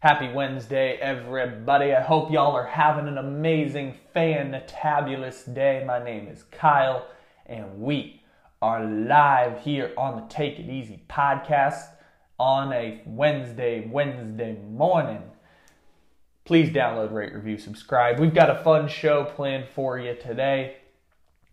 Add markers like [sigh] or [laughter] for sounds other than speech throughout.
Happy Wednesday, everybody. I hope y'all are having an amazing, fantabulous day. My name is Kyle, and we are live here on the Take It Easy podcast on a Wednesday, Wednesday morning. Please download, rate, review, subscribe. We've got a fun show planned for you today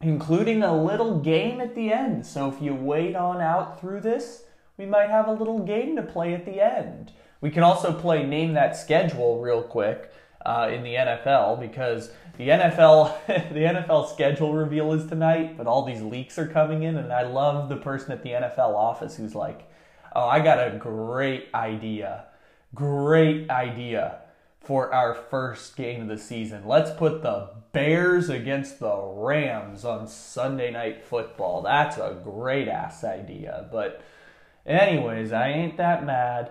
including a little game at the end. So if you wait on out through this, we might have a little game to play at the end. We can also play Name That Schedule real quick uh, in the NFL because the NFL [laughs] the NFL schedule reveal is tonight, but all these leaks are coming in, and I love the person at the NFL office who's like, "Oh, I got a great idea, great idea." For our first game of the season. Let's put the Bears against the Rams on Sunday Night Football. That's a great ass idea. But, anyways, I ain't that mad.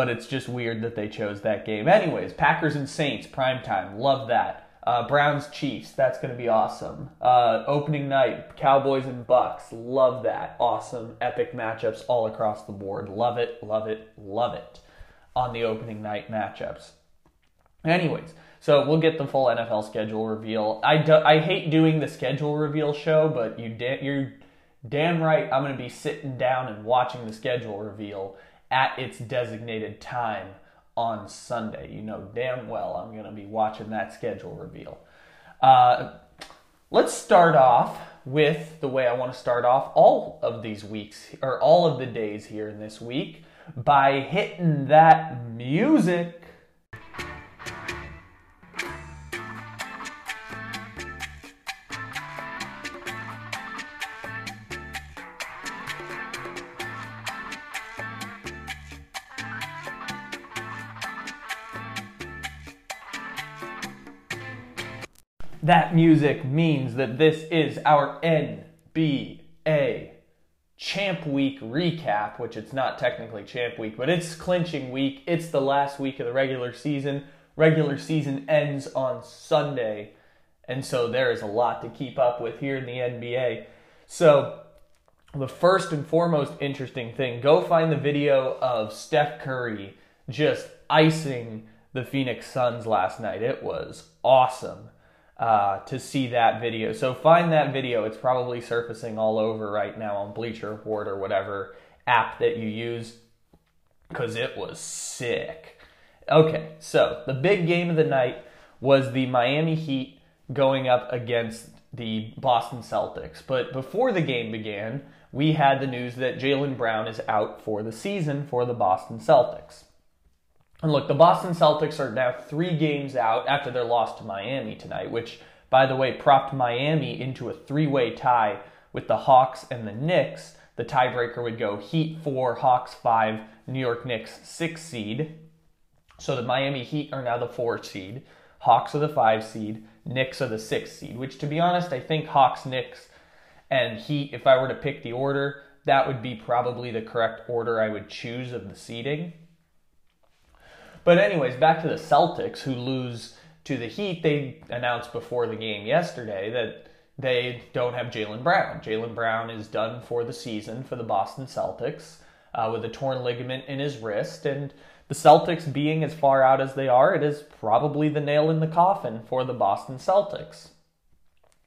But it's just weird that they chose that game. Anyways, Packers and Saints, prime time. Love that. Uh, Browns Chiefs, that's going to be awesome. Uh, opening night, Cowboys and Bucks, love that. Awesome, epic matchups all across the board. Love it, love it, love it on the opening night matchups. Anyways, so we'll get the full NFL schedule reveal. I, do, I hate doing the schedule reveal show, but you da- you're damn right I'm going to be sitting down and watching the schedule reveal at its designated time on Sunday. You know damn well I'm going to be watching that schedule reveal. Uh, let's start off with the way I want to start off all of these weeks, or all of the days here in this week, by hitting that music. That music means that this is our NBA Champ Week recap, which it's not technically Champ Week, but it's clinching week. It's the last week of the regular season. Regular season ends on Sunday, and so there is a lot to keep up with here in the NBA. So, the first and foremost interesting thing go find the video of Steph Curry just icing the Phoenix Suns last night. It was awesome uh, to see that video. So find that video. It's probably surfacing all over right now on Bleacher Report or whatever app that you use because it was sick. Okay, so the big game of the night was the Miami Heat going up against the Boston Celtics. But before the game began, we had the news that Jaylen Brown is out for the season for the Boston Celtics. And look, the Boston Celtics are now three games out after their loss to Miami tonight, which, by the way, propped Miami into a three way tie with the Hawks and the Knicks. The tiebreaker would go Heat 4, Hawks 5, New York Knicks 6 seed. So the Miami Heat are now the 4 seed. Hawks are the 5 seed. Knicks are the 6 seed, which, to be honest, I think Hawks, Knicks, and Heat, if I were to pick the order, that would be probably the correct order I would choose of the seeding. But anyways, back to the Celtics who lose to the Heat. They announced before the game yesterday that they don't have Jaylen Brown. Jaylen Brown is done for the season for the Boston Celtics uh, with a torn ligament in his wrist, and the Celtics being as far out as they are, it is probably the nail in the coffin for the Boston Celtics.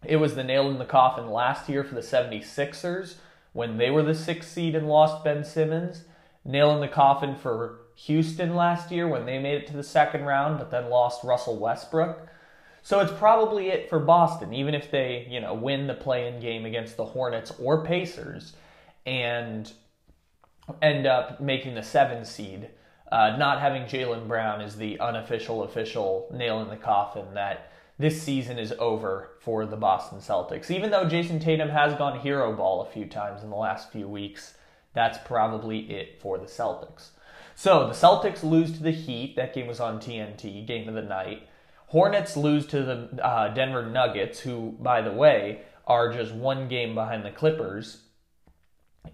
It was the nail in the coffin last year for the 76ers when they were the sixth seed and lost Ben Simmons. Nail in the coffin for Houston last year when they made it to the second round but then lost Russell Westbrook. So it's probably it for Boston, even if they, you know, win the play-in game against the Hornets or Pacers and end up making the seven seed. Uh, not having Jaylen Brown is the unofficial official nail in the coffin that this season is over for the Boston Celtics. Even though Jayson Tatum has gone hero ball a few times in the last few weeks, that's probably it for the Celtics. So the Celtics lose to the Heat. That game was on TNT, game of the night. Hornets lose to the uh, Denver Nuggets, who, by the way, are just one game behind the Clippers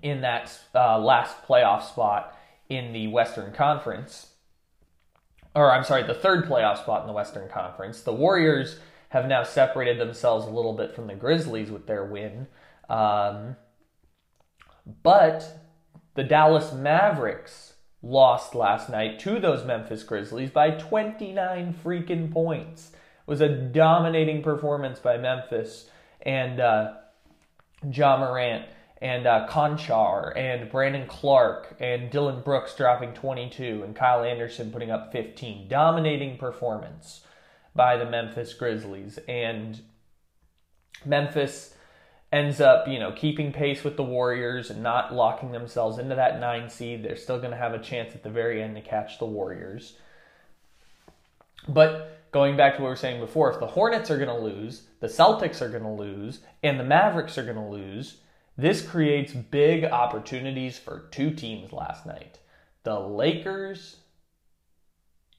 in that uh, last playoff spot in the Western Conference. Or, I'm sorry, the third playoff spot in the Western Conference. The Warriors have now separated themselves a little bit from the Grizzlies with their win. Um, but the Dallas Mavericks lost last night to those Memphis Grizzlies by 29 freaking points. It was a dominating performance by Memphis and uh, Ja Morant and uh, Konchar and Brandon Clarke and Dillon Brooks dropping 22 and Kyle Anderson putting up 15. Dominating performance by the Memphis Grizzlies. And Memphis ends up, you know, keeping pace with the Warriors and not locking themselves into that nine seed. They're still going to have a chance at the very end to catch the Warriors. But going back to what we were saying before, if the Hornets are going to lose, the Celtics are going to lose, and the Mavericks are going to lose, this creates big opportunities for two teams last night the Lakers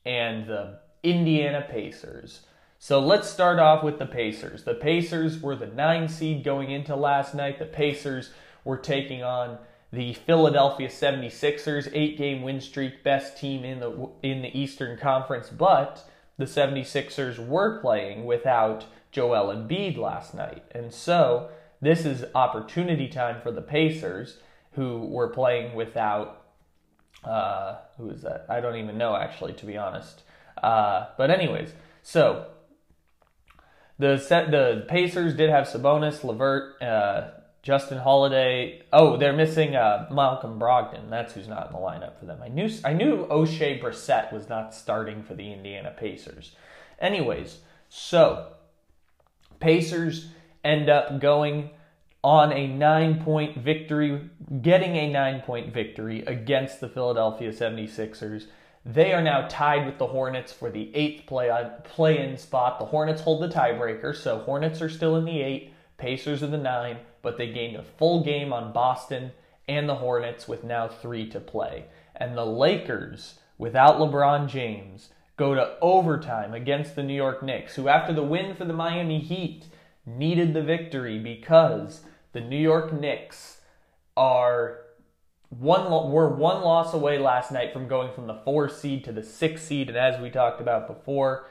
and the Indiana Pacers. So let's start off with the Pacers. The Pacers were the nine seed going into last night. The Pacers were taking on the Philadelphia 76ers, eight game win streak, best team in the in the Eastern Conference, but the 76ers were playing without Joel Embiid last night. And so this is opportunity time for the Pacers, who were playing without uh, who is that? I don't even know actually, to be honest. Uh, but anyways, so the set the Pacers did have Sabonis, LeVert, uh, Justin Holiday. Oh, they're missing uh, Malcolm Brogdon. That's who's not in the lineup for them. I knew I knew Oshae Brissett was not starting for the Indiana Pacers. Anyways, so Pacers end up going on a nine point victory, getting a nine point victory against the Philadelphia 76ers. They are now tied with the Hornets for the eighth play uh, play in spot. The Hornets hold the tiebreaker, so Hornets are still in the eight, Pacers are the nine, but they gained a full game on Boston and the Hornets with now three to play. And the Lakers, without LeBron James, go to overtime against the New York Knicks, who after the win for the Miami Heat needed the victory because the New York Knicks are one were one loss away last night from going from the four seed to the six seed, and as we talked about before,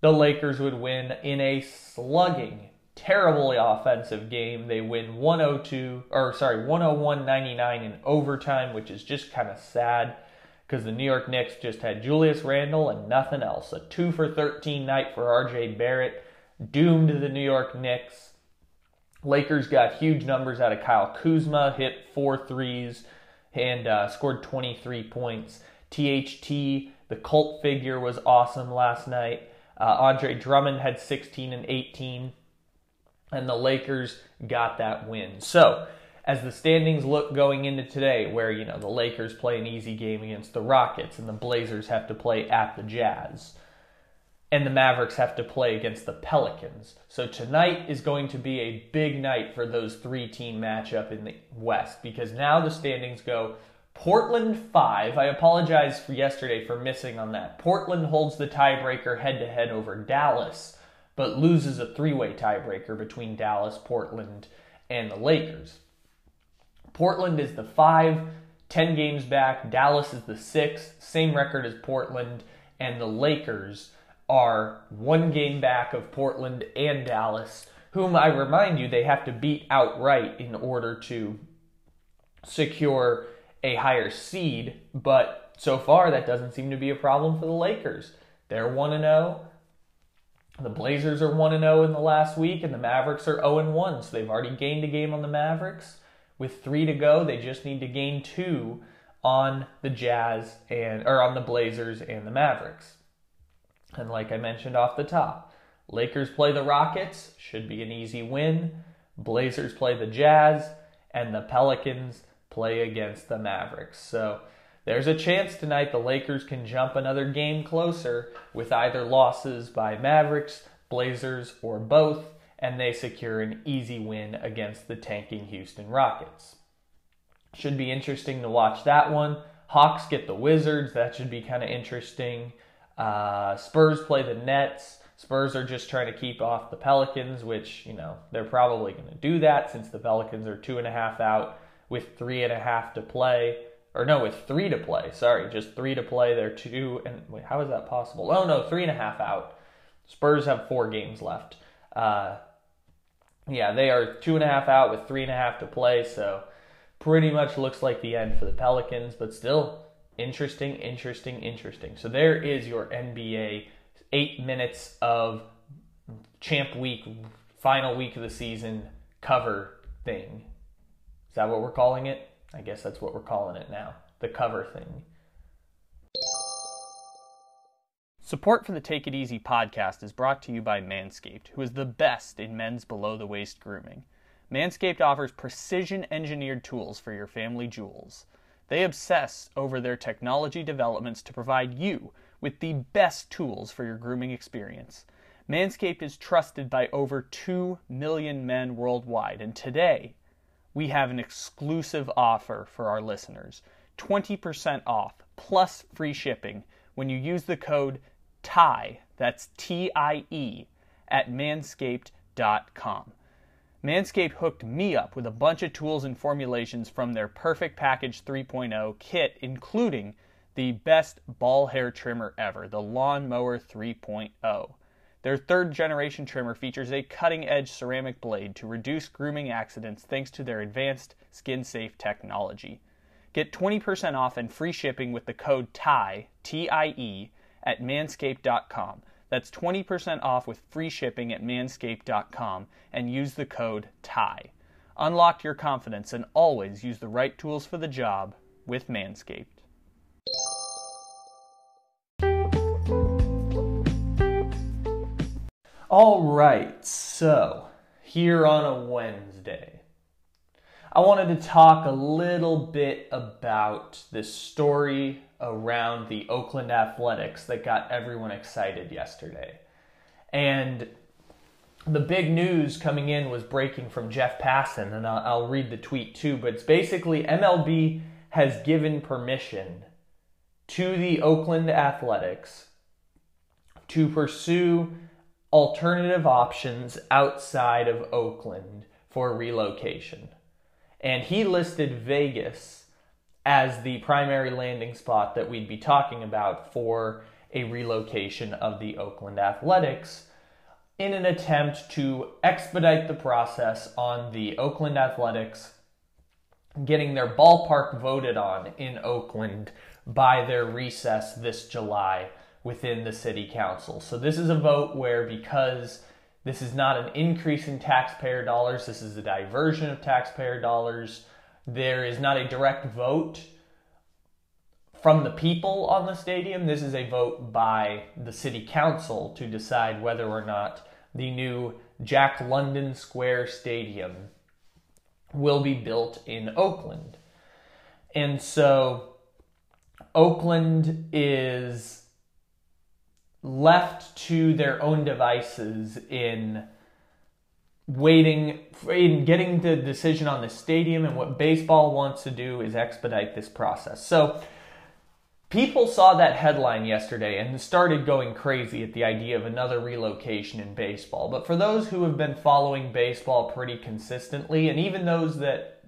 the Lakers would win in a slugging, terribly offensive game. They win 102 or sorry 101-99 in overtime, which is just kind of sad because the New York Knicks just had Julius Randle and nothing else. A two for 13 night for RJ Barrett, doomed the New York Knicks. Lakers got huge numbers out of Kyle Kuzma, hit four threes and uh, scored 23 points. THT, the cult figure, was awesome last night. Uh, Andre Drummond had 16 and 18, and the Lakers got that win. So, as the standings look going into today, where you know the Lakers play an easy game against the Rockets and the Blazers have to play at the Jazz and the Mavericks have to play against the Pelicans. So tonight is going to be a big night for those three team matchup in the West because now the standings go Portland 5. I apologize for yesterday for missing on that. Portland holds the tiebreaker head to head over Dallas, but loses a three way tiebreaker between Dallas, Portland, and the Lakers. Portland is the 5, 10 games back. Dallas is the 6, same record as Portland, and the Lakers are one game back of Portland and Dallas, whom I remind you they have to beat outright in order to secure a higher seed. But so far, that doesn't seem to be a problem for the Lakers. They're 1 0. The Blazers are 1 0 in the last week, and the Mavericks are 0 1. So they've already gained a game on the Mavericks. With three to go, they just need to gain two on the Jazz and or on the Blazers and the Mavericks. And like I mentioned off the top, Lakers play the Rockets, should be an easy win. Blazers play the Jazz, and the Pelicans play against the Mavericks. So there's a chance tonight the Lakers can jump another game closer with either losses by Mavericks, Blazers, or both, and they secure an easy win against the tanking Houston Rockets. Should be interesting to watch that one. Hawks get the Wizards. That should be kind of interesting. Uh, Spurs play the Nets. Spurs are just trying to keep off the Pelicans, which, you know, they're probably going to do that since the Pelicans are two and a half out with three and a half to play. Or no, with three to play. Sorry, just three to play. They're two and wait, how is that possible? Oh no, three and a half out. Spurs have four games left. Uh, yeah, they are two and a half out with three and a half to play. So pretty much looks like the end for the Pelicans, but still interesting, interesting, interesting. So there is your NBA eight minutes of champ week, final week of the season cover thing. Is that what we're calling it? I guess that's what we're calling it now. The cover thing. Support for the Take It Easy podcast is brought to you by Manscaped, who is the best in men's below the waist grooming. Manscaped offers precision engineered tools for your family jewels. They obsess over their technology developments to provide you with the best tools for your grooming experience. Manscaped is trusted by over 2 million men worldwide, and today we have an exclusive offer for our listeners 20% off plus free shipping when you use the code TIE, that's T I E, at manscaped.com. Manscaped hooked me up with a bunch of tools and formulations from their Perfect Package 3.0 kit, including the best ball hair trimmer ever, the Lawnmower 3.0. Their third generation trimmer features a cutting edge ceramic blade to reduce grooming accidents thanks to their advanced skin safe technology. Get 20% off and free shipping with the code TIE, T I E, at manscaped.com. That's 20% off with free shipping at manscaped.com and use the code TIE. Unlock your confidence and always use the right tools for the job with Manscaped. All right, so here on a Wednesday, I wanted to talk a little bit about this story around the Oakland Athletics that got everyone excited yesterday. And the big news coming in was breaking from Jeff Passan, and I'll, I'll read the tweet too, but it's basically MLB has given permission to the Oakland Athletics to pursue alternative options outside of Oakland for relocation. And he listed Vegas as the primary landing spot that we'd be talking about for a relocation of the Oakland Athletics in an attempt to expedite the process on the Oakland Athletics getting their ballpark voted on in Oakland by their recess this July within the city council. So this is a vote where because this is not an increase in taxpayer dollars, this is a diversion of taxpayer dollars there is not a direct vote from the people on the stadium. This is a vote by the city council to decide whether or not the new Jack London Square Stadium will be built in Oakland. And so Oakland is left to their own devices in waiting in getting the decision on the stadium and what baseball wants to do is expedite this process. So people saw that headline yesterday and started going crazy at the idea of another relocation in baseball. But for those who have been following baseball pretty consistently and even those that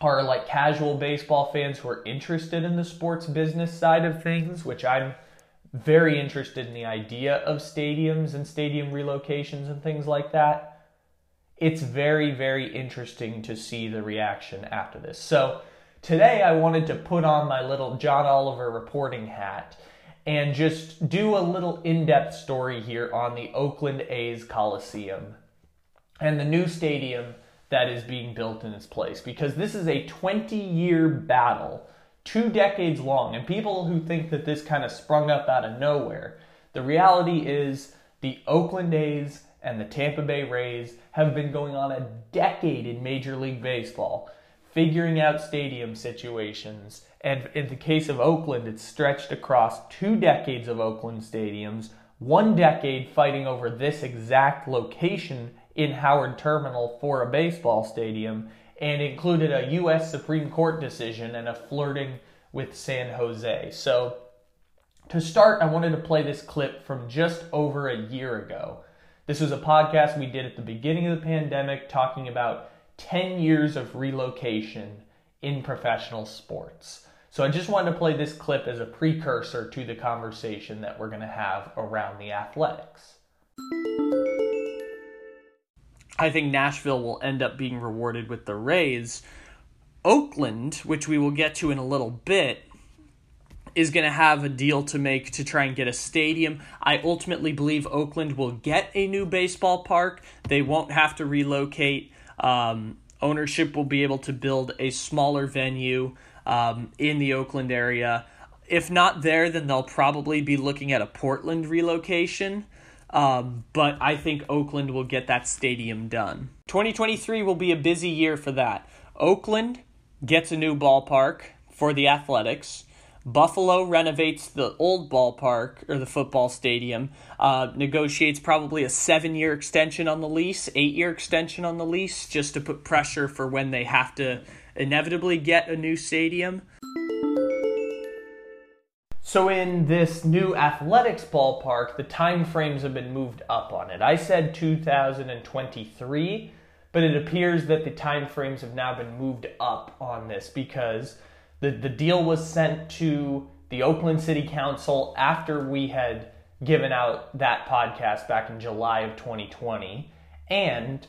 are like casual baseball fans who are interested in the sports business side of things, which I'm very interested in the idea of stadiums and stadium relocations and things like that it's very, very interesting to see the reaction after this. So, today I wanted to put on my little John Oliver reporting hat and just do a little in depth story here on the Oakland A's Coliseum and the new stadium that is being built in its place because this is a 20 year battle, two decades long, and people who think that this kind of sprung up out of nowhere. The reality is the Oakland A's and the Tampa Bay Rays have been going on a decade in Major League Baseball, figuring out stadium situations. And in the case of Oakland, it's stretched across two decades of Oakland stadiums, one decade fighting over this exact location in Howard Terminal for a baseball stadium, and included a U.S. Supreme Court decision and a flirting with San Jose. So, to start, I wanted to play this clip from just over a year ago. This was a podcast we did at the beginning of the pandemic talking about 10 years of relocation in professional sports. So I just wanted to play this clip as a precursor to the conversation that we're going to have around the athletics. I think Nashville will end up being rewarded with the Rays. Oakland, which we will get to in a little bit, is going to have a deal to make to try and get a stadium. I ultimately believe Oakland will get a new baseball park. They won't have to relocate. Um, ownership will be able to build a smaller venue um, in the Oakland area. If not there, then they'll probably be looking at a Portland relocation. Um, but I think Oakland will get that stadium done. 2023 will be a busy year for that. Oakland gets a new ballpark for the Athletics. Buffalo renovates the old ballpark or the football stadium, uh, negotiates probably a seven year extension on the lease, eight year extension on the lease, just to put pressure for when they have to inevitably get a new stadium. So in this new athletics ballpark, the time frames have been moved up on it. I said 2023, but it appears that the time frames have now been moved up on this because the, the deal was sent to the Oakland City Council after we had given out that podcast back in July of 2020. And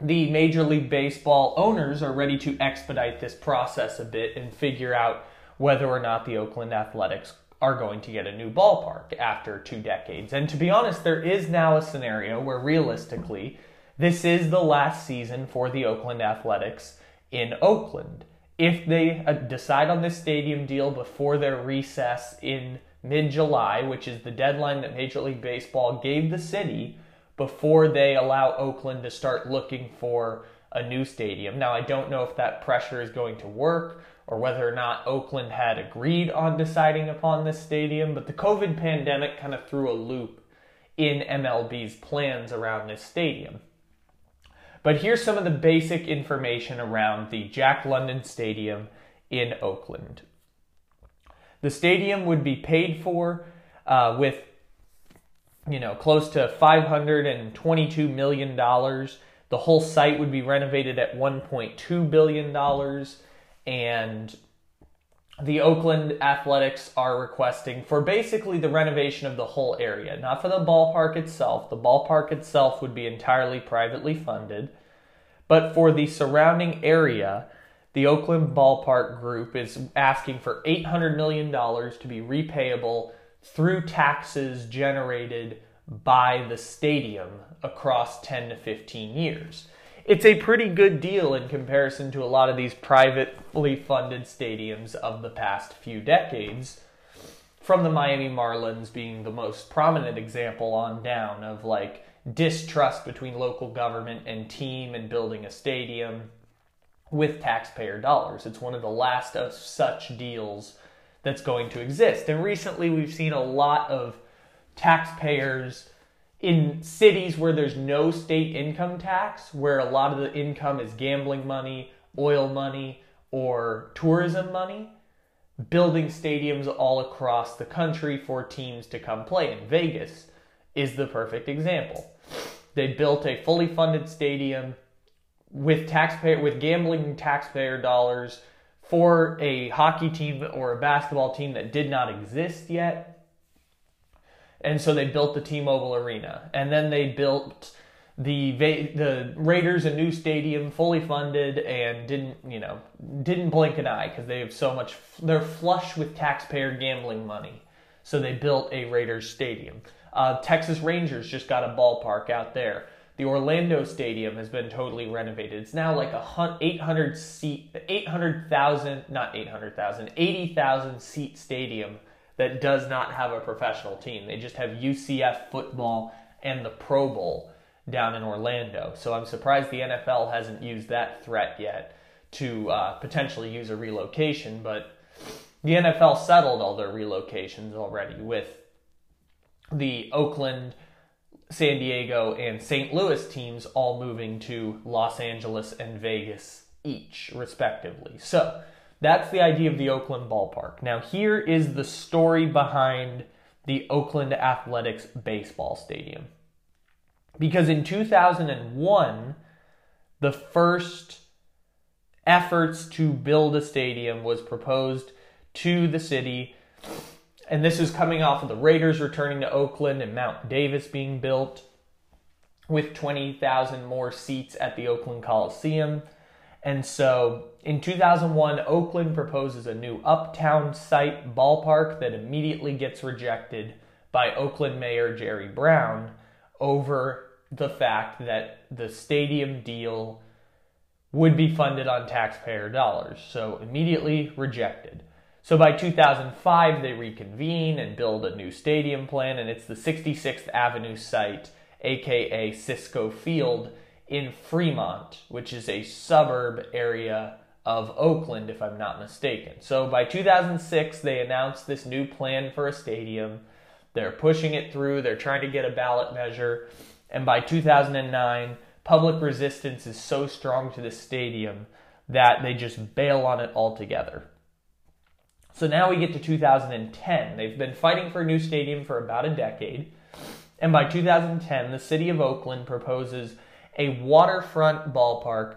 the Major League Baseball owners are ready to expedite this process a bit and figure out whether or not the Oakland Athletics are going to get a new ballpark after two decades. And to be honest, there is now a scenario where realistically, this is the last season for the Oakland Athletics in Oakland if they uh, decide on this stadium deal before their recess in mid July, which is the deadline that Major League Baseball gave the city before they allow Oakland to start looking for a new stadium. Now, I don't know if that pressure is going to work or whether or not Oakland had agreed on deciding upon this stadium, but the COVID pandemic kind of threw a loop in MLB's plans around this stadium. But here's some of the basic information around the Jack London Stadium in Oakland. The stadium would be paid for uh, with, you know, close to 522 million dollars. The whole site would be renovated at 1.2 billion dollars, and the Oakland Athletics are requesting for basically the renovation of the whole area, not for the ballpark itself. The ballpark itself would be entirely privately funded, but for the surrounding area, the Oakland Ballpark Group is asking for $800 million to be repayable through taxes generated by the stadium across 10 to 15 years it's a pretty good deal in comparison to a lot of these privately funded stadiums of the past few decades. From the Miami Marlins being the most prominent example on down of like distrust between local government and team and building a stadium with taxpayer dollars. It's one of the last of such deals that's going to exist. And recently we've seen a lot of taxpayers in cities where there's no state income tax, where a lot of the income is gambling money, oil money, or tourism money, building stadiums all across the country for teams to come play. In Vegas is the perfect example. They built a fully funded stadium with taxpayer with gambling taxpayer dollars for a hockey team or a basketball team that did not exist yet and so they built the T-Mobile Arena, and then they built the the Raiders a new stadium, fully funded, and didn't you know didn't blink an eye because they have so much. They're flush with taxpayer gambling money, So they built a Raiders stadium. Uh, Texas Rangers just got a ballpark out there. The Orlando Stadium has been totally renovated. It's now like a 800 seat, 800,000, not 800,000, 80,000 seat stadium that does not have a professional team. They just have UCF football and the Pro Bowl down in Orlando. So I'm surprised the NFL hasn't used that threat yet to uh, potentially use a relocation, but the NFL settled all their relocations already with the Oakland, San Diego, and St. Louis teams all moving to Los Angeles and Vegas each, respectively. So that's the idea of the Oakland ballpark. Now, here is the story behind the Oakland Athletics baseball stadium. Because in 2001, the first efforts to build a stadium was proposed to the city. And this is coming off of the Raiders returning to Oakland and Mount Davis being built with 20,000 more seats at the Oakland Coliseum. And so in 2001, Oakland proposes a new uptown site ballpark that immediately gets rejected by Oakland Mayor Jerry Brown over the fact that the stadium deal would be funded on taxpayer dollars. So immediately rejected. So by 2005, they reconvene and build a new stadium plan, and it's the 66th Avenue site, aka Cisco Field, in Fremont, which is a suburb area of Oakland, if I'm not mistaken. So by 2006, they announced this new plan for a stadium. They're pushing it through, they're trying to get a ballot measure, and by 2009, public resistance is so strong to the stadium that they just bail on it altogether. So now we get to 2010. They've been fighting for a new stadium for about a decade. And by 2010, the city of Oakland proposes a waterfront ballpark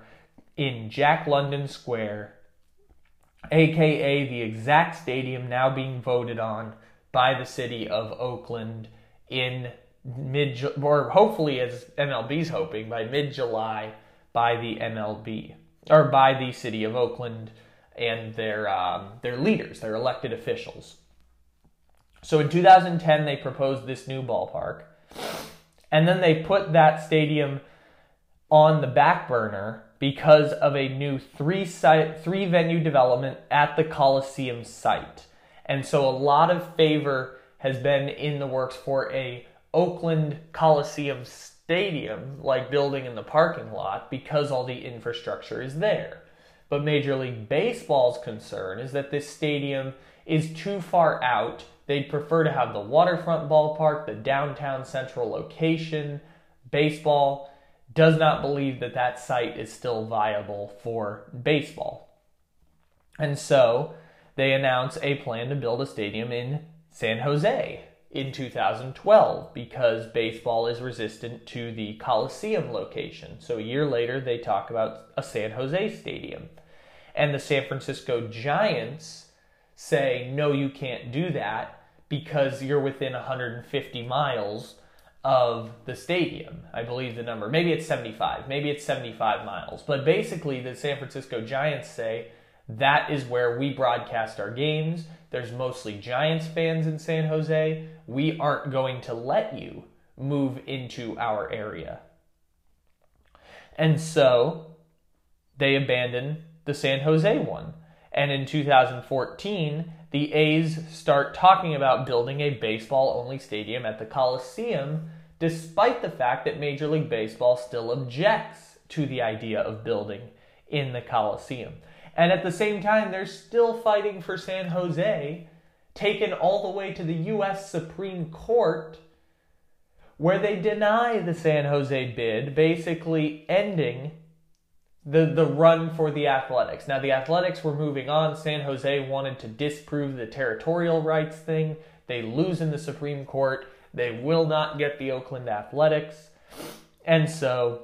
in Jack London Square, aka the exact stadium now being voted on by the city of Oakland in mid or hopefully as MLB's hoping by mid July by the MLB or by the city of Oakland and their um, their leaders, their elected officials. So in 2010, they proposed this new ballpark, and then they put that stadium on the back burner because of a new three site three venue development at the Coliseum site. And so a lot of favor has been in the works for a Oakland Coliseum stadium like building in the parking lot because all the infrastructure is there. But Major League Baseball's concern is that this stadium is too far out. They'd prefer to have the waterfront ballpark, the downtown central location. Baseball does not believe that that site is still viable for baseball. And so they announce a plan to build a stadium in San Jose in 2012 because baseball is resistant to the Coliseum location. So a year later, they talk about a San Jose stadium. And the San Francisco Giants say, no, you can't do that because you're within 150 miles of the stadium. I believe the number. Maybe it's 75. Maybe it's 75 miles. But basically, the San Francisco Giants say that is where we broadcast our games. There's mostly Giants fans in San Jose. We aren't going to let you move into our area. And so they abandon the San Jose one. And in 2014, the A's start talking about building a baseball only stadium at the Coliseum, despite the fact that Major League Baseball still objects to the idea of building in the Coliseum. And at the same time, they're still fighting for San Jose, taken all the way to the U.S. Supreme Court, where they deny the San Jose bid, basically ending the the run for the Athletics. Now the Athletics were moving on. San Jose wanted to disprove the territorial rights thing. They lose in the Supreme Court. They will not get the Oakland Athletics. And so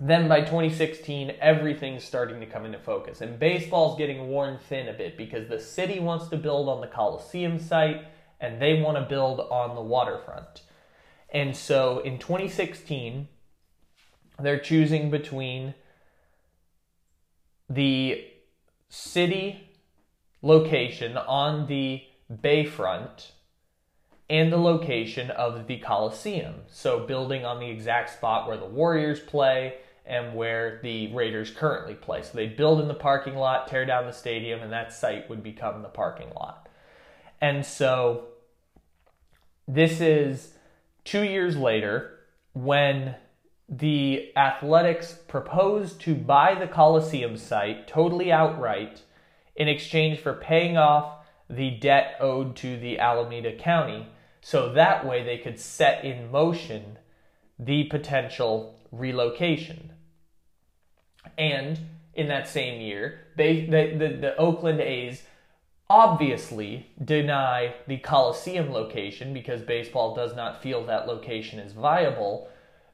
then by 2016, everything's starting to come into focus. And baseball's getting worn thin a bit because the city wants to build on the Coliseum site and they want to build on the waterfront. And so in 2016, they're choosing between the city location on the bayfront and the location of the Coliseum. So, building on the exact spot where the Warriors play and where the Raiders currently play. So, they build in the parking lot, tear down the stadium, and that site would become the parking lot. And so, this is two years later when the Athletics proposed to buy the Coliseum site totally outright in exchange for paying off the debt owed to the Alameda County so that way they could set in motion the potential relocation. And in that same year, they, the, the, the Oakland A's obviously deny the Coliseum location because baseball does not feel that location is viable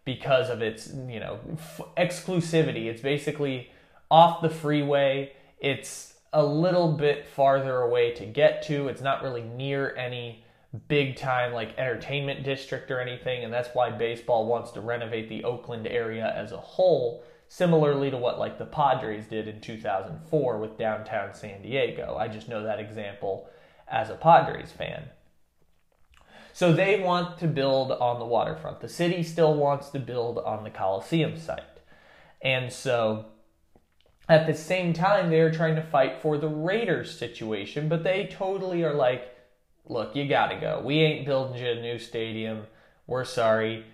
because of its, you know, f- exclusivity. It's basically off the freeway. It's a little bit farther away to get to. It's not really near any big time like entertainment district or anything and that's why baseball wants to renovate the Oakland area as a whole similarly to what like the Padres did in 2004 with downtown San Diego. I just know that example as a Padres fan. So they want to build on the waterfront. The city still wants to build on the Coliseum site. And so at the same time, they're trying to fight for the Raiders situation, but they totally are like, look, you gotta go. We ain't building you a new stadium. We're sorry.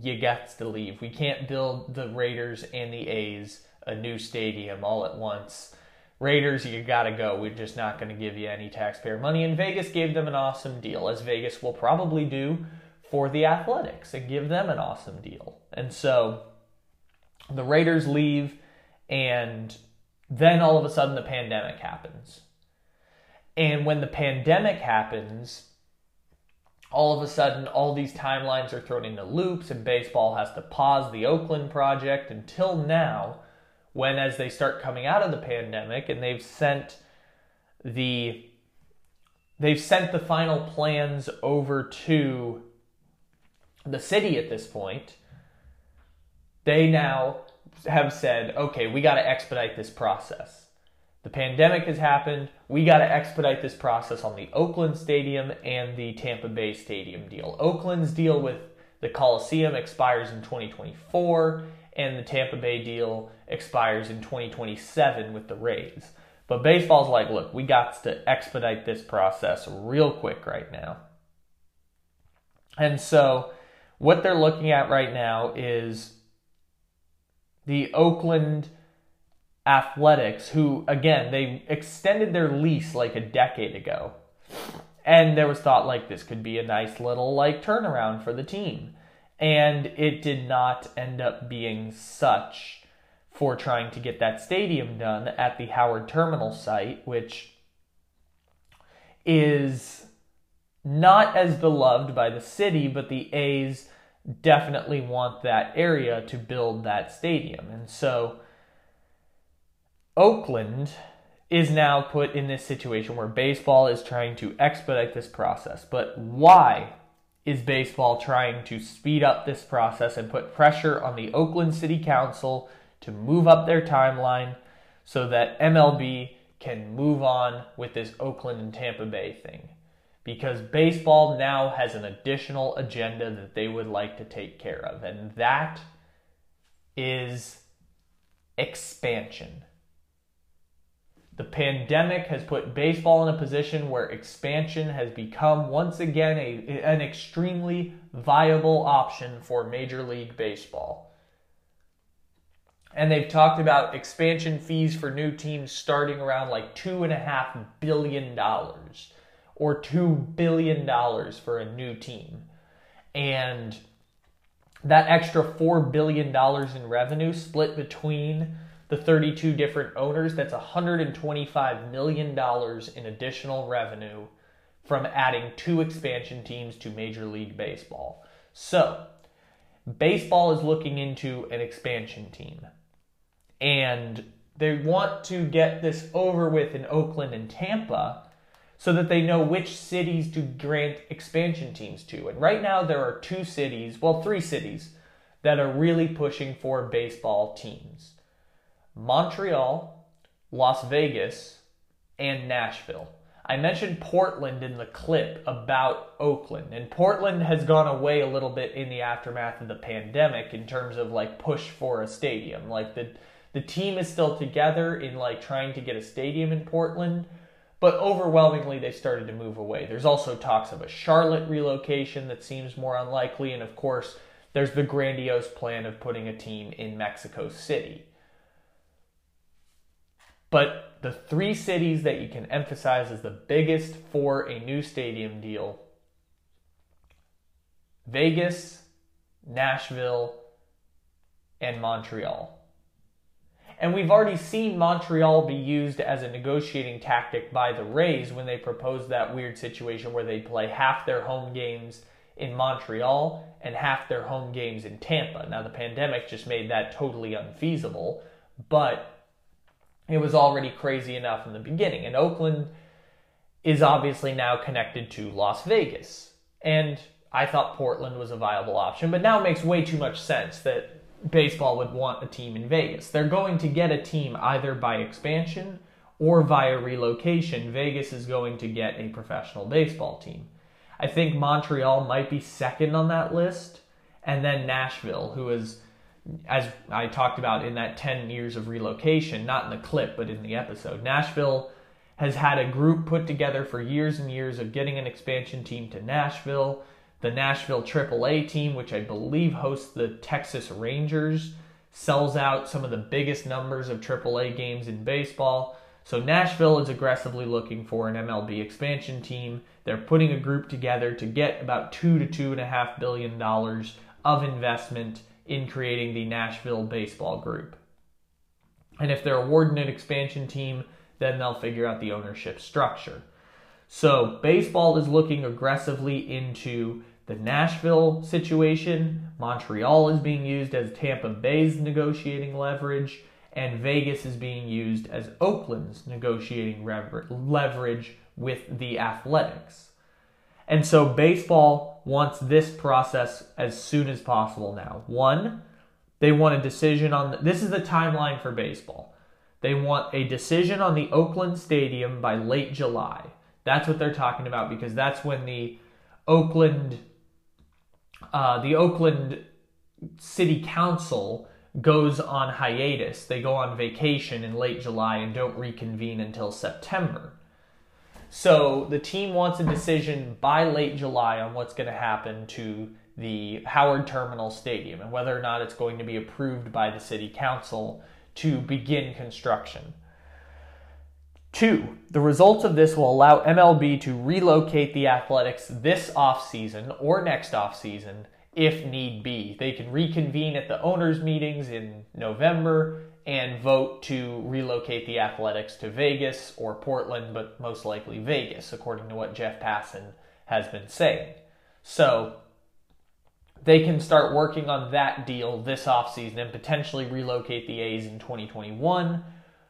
You got to leave. We can't build the Raiders and the A's a new stadium all at once. Raiders, you gotta go. We're just not gonna give you any taxpayer money. And Vegas gave them an awesome deal, as Vegas will probably do for the Athletics and give them an awesome deal. And so the Raiders leave, and then all of a sudden the pandemic happens. And when the pandemic happens, all of a sudden, all these timelines are thrown into loops, and baseball has to pause the Oakland project until now, when as they start coming out of the pandemic and they've sent the they've sent the final plans over to the city at this point they now have said okay we got to expedite this process the pandemic has happened. We got to expedite this process on the Oakland Stadium and the Tampa Bay Stadium deal. Oakland's deal with the Coliseum expires in 2024, and the Tampa Bay deal expires in 2027 with the Rays. But baseball's like, look, we got to expedite this process real quick right now. And so, what they're looking at right now is the Oakland Athletics, who again they extended their lease like a decade ago, and there was thought like this could be a nice little like turnaround for the team, and it did not end up being such for trying to get that stadium done at the Howard Terminal site, which is not as beloved by the city, but the A's definitely want that area to build that stadium. And so Oakland is now put in this situation where baseball is trying to expedite this process. But why is baseball trying to speed up this process and put pressure on the Oakland City Council to move up their timeline so that MLB can move on with this Oakland and Tampa Bay thing? Because baseball now has an additional agenda that they would like to take care of, and that is expansion. The pandemic has put baseball in a position where expansion has become once again a, an extremely viable option for Major League Baseball. And they've talked about expansion fees for new teams starting around like $2.5 billion or $2 billion for a new team. And that extra $4 billion in revenue split between the 32 different owners, that's $125 million in additional revenue from adding two expansion teams to Major League Baseball. So, baseball is looking into an expansion team. And they want to get this over with in Oakland and Tampa so that they know which cities to grant expansion teams to. And right now, there are two cities, well, three cities, that are really pushing for baseball teams. Montreal, Las Vegas, and Nashville. I mentioned Portland in the clip about Oakland, and Portland has gone away a little bit in the aftermath of the pandemic in terms of like push for a stadium. Like the the team is still together in like trying to get a stadium in Portland, but overwhelmingly they started to move away. There's also talks of a Charlotte relocation that seems more unlikely, and of course, there's the grandiose plan of putting a team in Mexico City. But the three cities that you can emphasize as the biggest for a new stadium deal Vegas, Nashville, and Montreal. And we've already seen Montreal be used as a negotiating tactic by the Rays when they proposed that weird situation where they play half their home games in Montreal and half their home games in Tampa. Now, the pandemic just made that totally unfeasible, but it was already crazy enough in the beginning. And Oakland is obviously now connected to Las Vegas. And I thought Portland was a viable option, but now it makes way too much sense that baseball would want a team in Vegas. They're going to get a team either by expansion or via relocation. Vegas is going to get a professional baseball team. I think Montreal might be second on that list, and then Nashville, who is, as I talked about in that 10 years of relocation, not in the clip, but in the episode. Nashville has had a group put together for years and years of getting an expansion team to Nashville the Nashville AAA team, which I believe hosts the Texas Rangers, sells out some of the biggest numbers of AAA games in baseball. So Nashville is aggressively looking for an MLB expansion team. They're putting a group together to get about two to two and a half billion dollars of investment in creating the Nashville baseball group. And if they're awarding an expansion team, then they'll figure out the ownership structure. So baseball is looking aggressively into the Nashville situation. Montreal is being used as Tampa Bay's negotiating leverage, and Vegas is being used as Oakland's negotiating leverage with the Athletics. And so baseball wants this process as soon as possible now. One, they want a decision on the, this is the timeline for baseball. They want a decision on the Oakland Stadium by late July. That's what they're talking about because that's when the Oakland, uh, the Oakland City Council goes on hiatus. They go on vacation in late July and don't reconvene until September. So the team wants a decision by late July on what's going to happen to the Howard Terminal Stadium and whether or not it's going to be approved by the City Council to begin construction. Two, the results of this will allow MLB to relocate the Athletics this offseason or next offseason if need be. They can reconvene at the owners' meetings in November and vote to relocate the Athletics to Vegas or Portland, but most likely Vegas, according to what Jeff Passan has been saying. So they can start working on that deal this offseason and potentially relocate the A's in 2021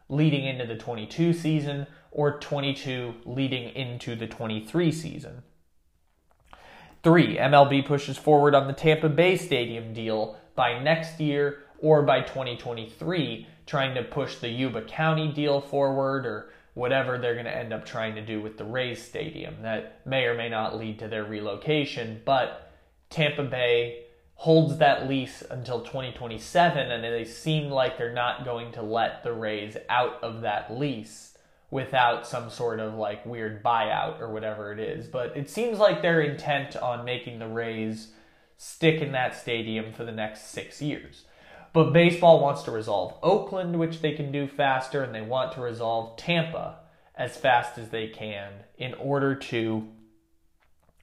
leading into the 22 season or 22 leading into the 23 season. Three, MLB pushes forward on the Tampa Bay Stadium deal by next year or by 2023, trying to push the Ybor City deal forward or whatever they're going to end up trying to do with the Rays Stadium. That may or may not lead to their relocation, but Tampa Bay holds that lease until 2027, and they seem like they're not going to let the Rays out of that lease without some sort of like weird buyout or whatever it is. But it seems like they're intent on making the Rays stick in that stadium for the next six years. But baseball wants to resolve Oakland, which they can do faster, and they want to resolve Tampa as fast as they can in order to,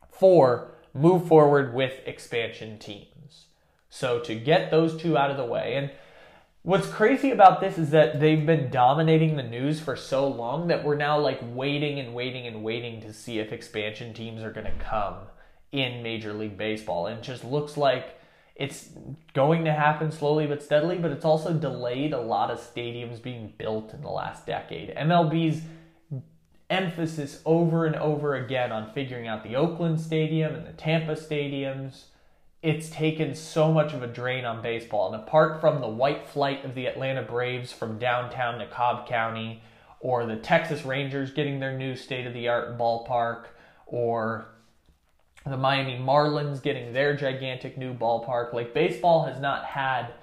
four, move forward with expansion teams. So to get those two out of the way, and what's crazy about this is that they've been dominating the news for so long that we're now like waiting and waiting and waiting to see if expansion teams are going to come in Major League Baseball. And it just looks like it's going to happen slowly but steadily, but it's also delayed a lot of stadiums being built in the last decade. MLB's emphasis over and over again on figuring out the Oakland Stadium and the Tampa stadiums it's taken so much of a drain on baseball. And apart from the white flight of the Atlanta Braves from downtown to Cobb County, or the Texas Rangers getting their new state of the art ballpark, or the Miami Marlins getting their gigantic new ballpark. Like, baseball has not had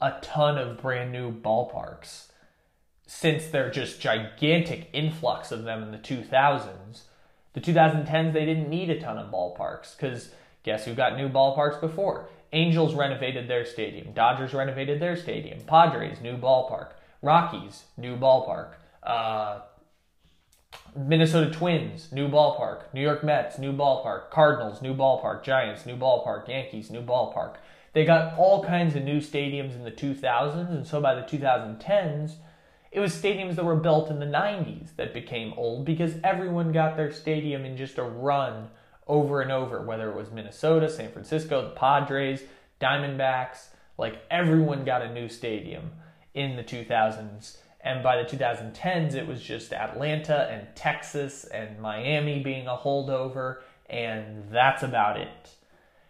a ton of brand new ballparks since their just gigantic influx of them in the 2000s. The 2010s, they didn't need a ton of ballparks because guess who got new ballparks before? Angels renovated their stadium. Dodgers renovated their stadium. Padres, new ballpark. Rockies, new ballpark. Uh, Minnesota Twins, new ballpark. New York Mets, new ballpark. Cardinals, new ballpark. Giants, new ballpark. Yankees, new ballpark. They got all kinds of new stadiums in the 2000s, and so by the 2010s, it was stadiums that were built in the 90s that became old because everyone got their stadium in just a run over and over, whether it was Minnesota, San Francisco, the Padres, Diamondbacks, like everyone got a new stadium in the 2000s. And by the 2010s, it was just Atlanta and Texas and Miami being a holdover, and that's about it.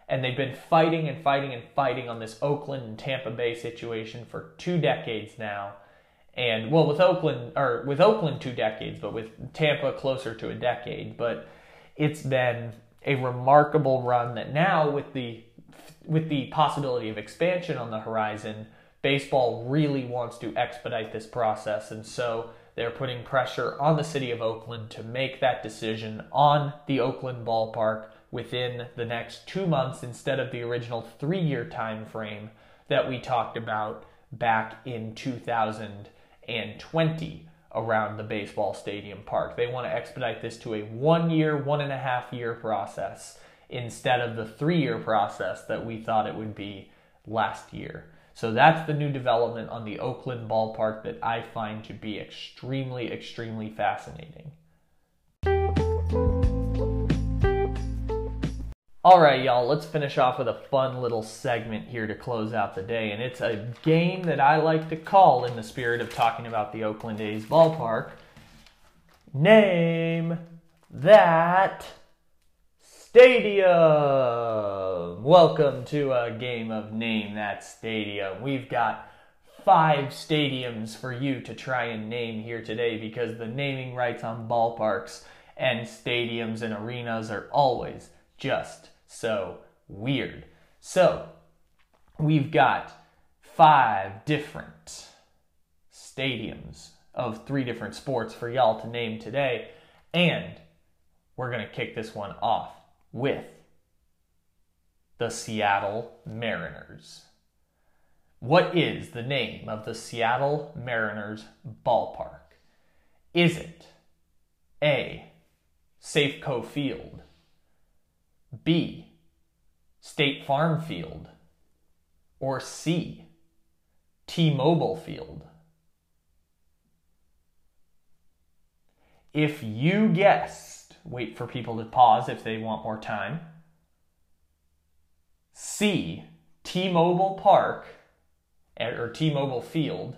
And they've been fighting and fighting and fighting on this Oakland and Tampa Bay situation for two decades now. And well, with Oakland, or with Oakland, two decades, but with Tampa, closer to a decade. But it's been a remarkable run that now, with the with the possibility of expansion on the horizon, baseball really wants to expedite this process, and so they're putting pressure on the city of Oakland to make that decision on the Oakland ballpark within the next two months instead of the original three-year time frame that we talked about back in 2020 around the baseball stadium park. They want to expedite this to a one year, one and a half year process instead of the three year process that we thought it would be last year. So that's the new development on the Oakland ballpark that I find to be extremely, extremely fascinating. All right, y'all, let's finish off with a fun little segment here to close out the day. And it's a game that I like to call, in the spirit of talking about the Oakland A's ballpark, Name That Stadium. Welcome to a game of Name That Stadium. We've got five stadiums for you to try and name here today because the naming rights on ballparks and stadiums and arenas are always just so weird. So, we've got five different stadiums of three different sports for y'all to name today, and we're going to kick this one off with the Seattle Mariners. What is the name of the Seattle Mariners ballpark? Is it A. Safeco Field, B. State Farm Field, or C. T Mobile Field? If you guess wait for people to pause if they want more time. C, T Mobile Park eh, or T Mobile Field.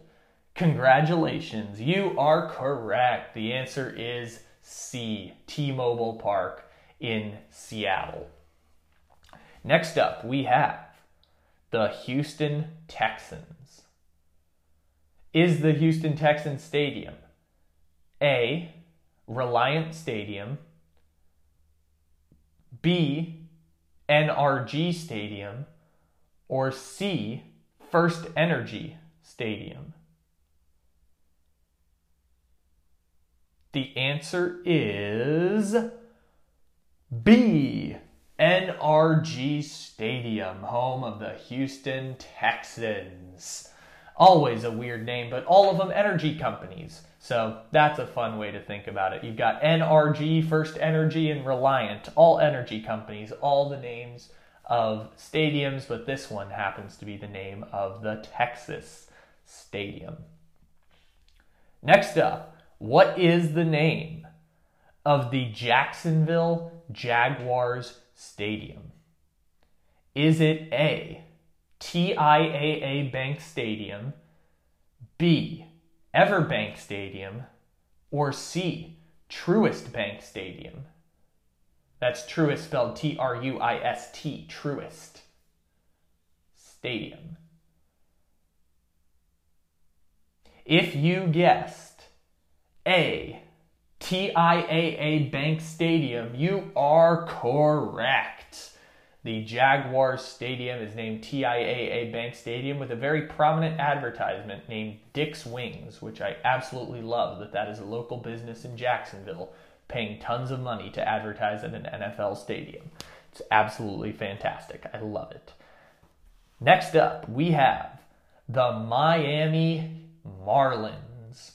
Congratulations, you are correct. The answer is C, T Mobile Park in Seattle. Next up, we have the Houston Texans. Is the Houston Texans Stadium A, Reliant Stadium, B, NRG Stadium, or C, First Energy Stadium? The answer is B, NRG Stadium, home of the Houston Texans. Always a weird name, but all of them energy companies. So that's a fun way to think about it. You've got NRG, First Energy, and Reliant, all energy companies, all the names of stadiums, but this one happens to be the name of the Texas Stadium. Next up, what is the name of the Jacksonville Jaguars Stadium? Is it A, TIAA Bank Stadium, B, Everbank Stadium, or C, Truist Bank Stadium. That's Truist spelled T R U I S T, Truist Stadium. If you guessed A. TIAA Bank Stadium. You are correct. The Jaguars Stadium is named TIAA Bank Stadium with a very prominent advertisement named Dick's Wings, which I absolutely love that that is a local business in Jacksonville paying tons of money to advertise at an NFL stadium. It's absolutely fantastic. I love it. Next up, we have the Miami Marlins.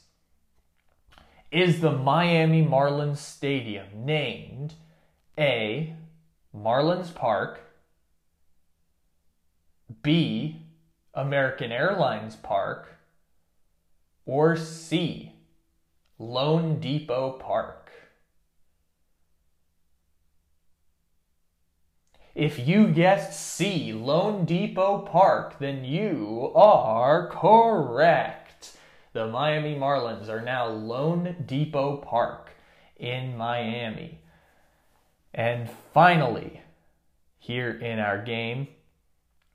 Is the Miami Marlins Stadium named A. Marlins Park, B. American Airlines Park, or C. loanDepot Park? If you guessed C, loanDepot Park, then you are correct. The Miami Marlins are now Lone Depot Park in Miami. And finally, here in our game,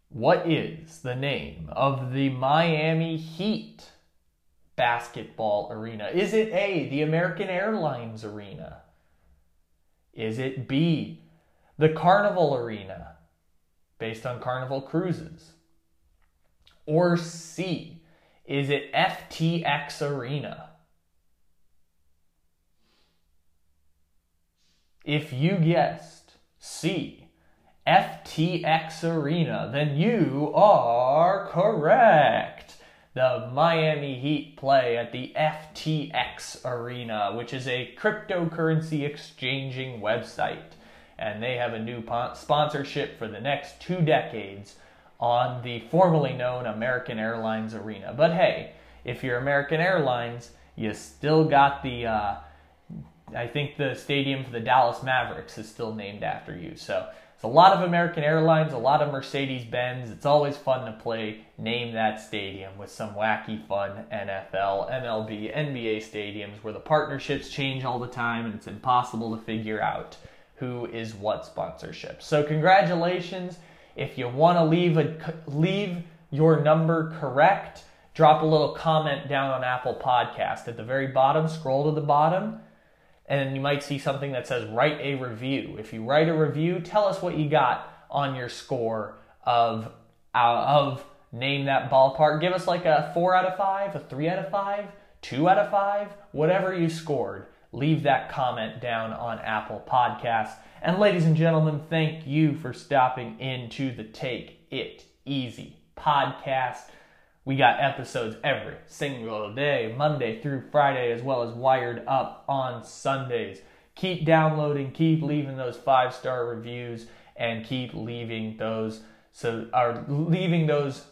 what is the name of the Miami Heat basketball arena? Is it A, the American Airlines Arena? Is it B, the Carnival Arena, based on Carnival Cruises? Or C, is it FTX Arena? If you guessed C, FTX Arena, then you are correct. The Miami Heat play at the FTX Arena, which is a cryptocurrency exchanging website and they have a new sponsorship for the next two decades on the formerly known American Airlines Arena. But hey, if you're American Airlines, you still got the. Uh, I think the stadium for the Dallas Mavericks is still named after you. So it's a lot of American Airlines, a lot of Mercedes Benz. It's always fun to play name that stadium with some wacky, fun NFL, MLB, NBA stadiums where the partnerships change all the time and it's impossible to figure out who is what sponsorship. So congratulations. If you want to leave a leave your number correct, drop a little comment down on Apple Podcast at the very bottom, scroll to the bottom, and then you might see something that says write a review. If you write a review, tell us what you got on your score of uh, of name that ballpark. Give us like a 4 out of 5, a 3 out of 5, 2 out of 5, whatever you scored leave that comment down on Apple Podcasts. And ladies and gentlemen, thank you for stopping into the Take It Easy podcast. We got episodes every single day, Monday through Friday, as well as wired up on Sundays. Keep downloading, keep leaving those five star reviews, and keep leaving those so are leaving those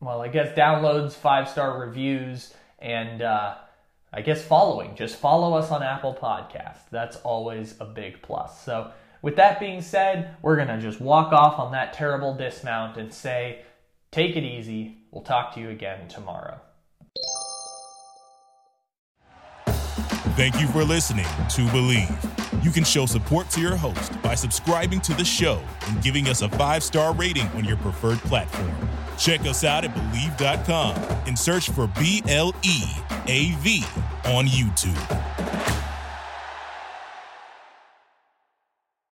well, I guess downloads, five star reviews, and uh, I guess following. Just follow us on Apple Podcast. That's always a big plus. So, with that being said, we're to just walk off on that terrible dismount and say, take it easy. We'll talk to you again tomorrow. Thank you for listening to Bleav. You can show support to your host by subscribing to the show and giving us a five star rating on your preferred platform. Check us out at Bleav.com and search for B L E A V on YouTube.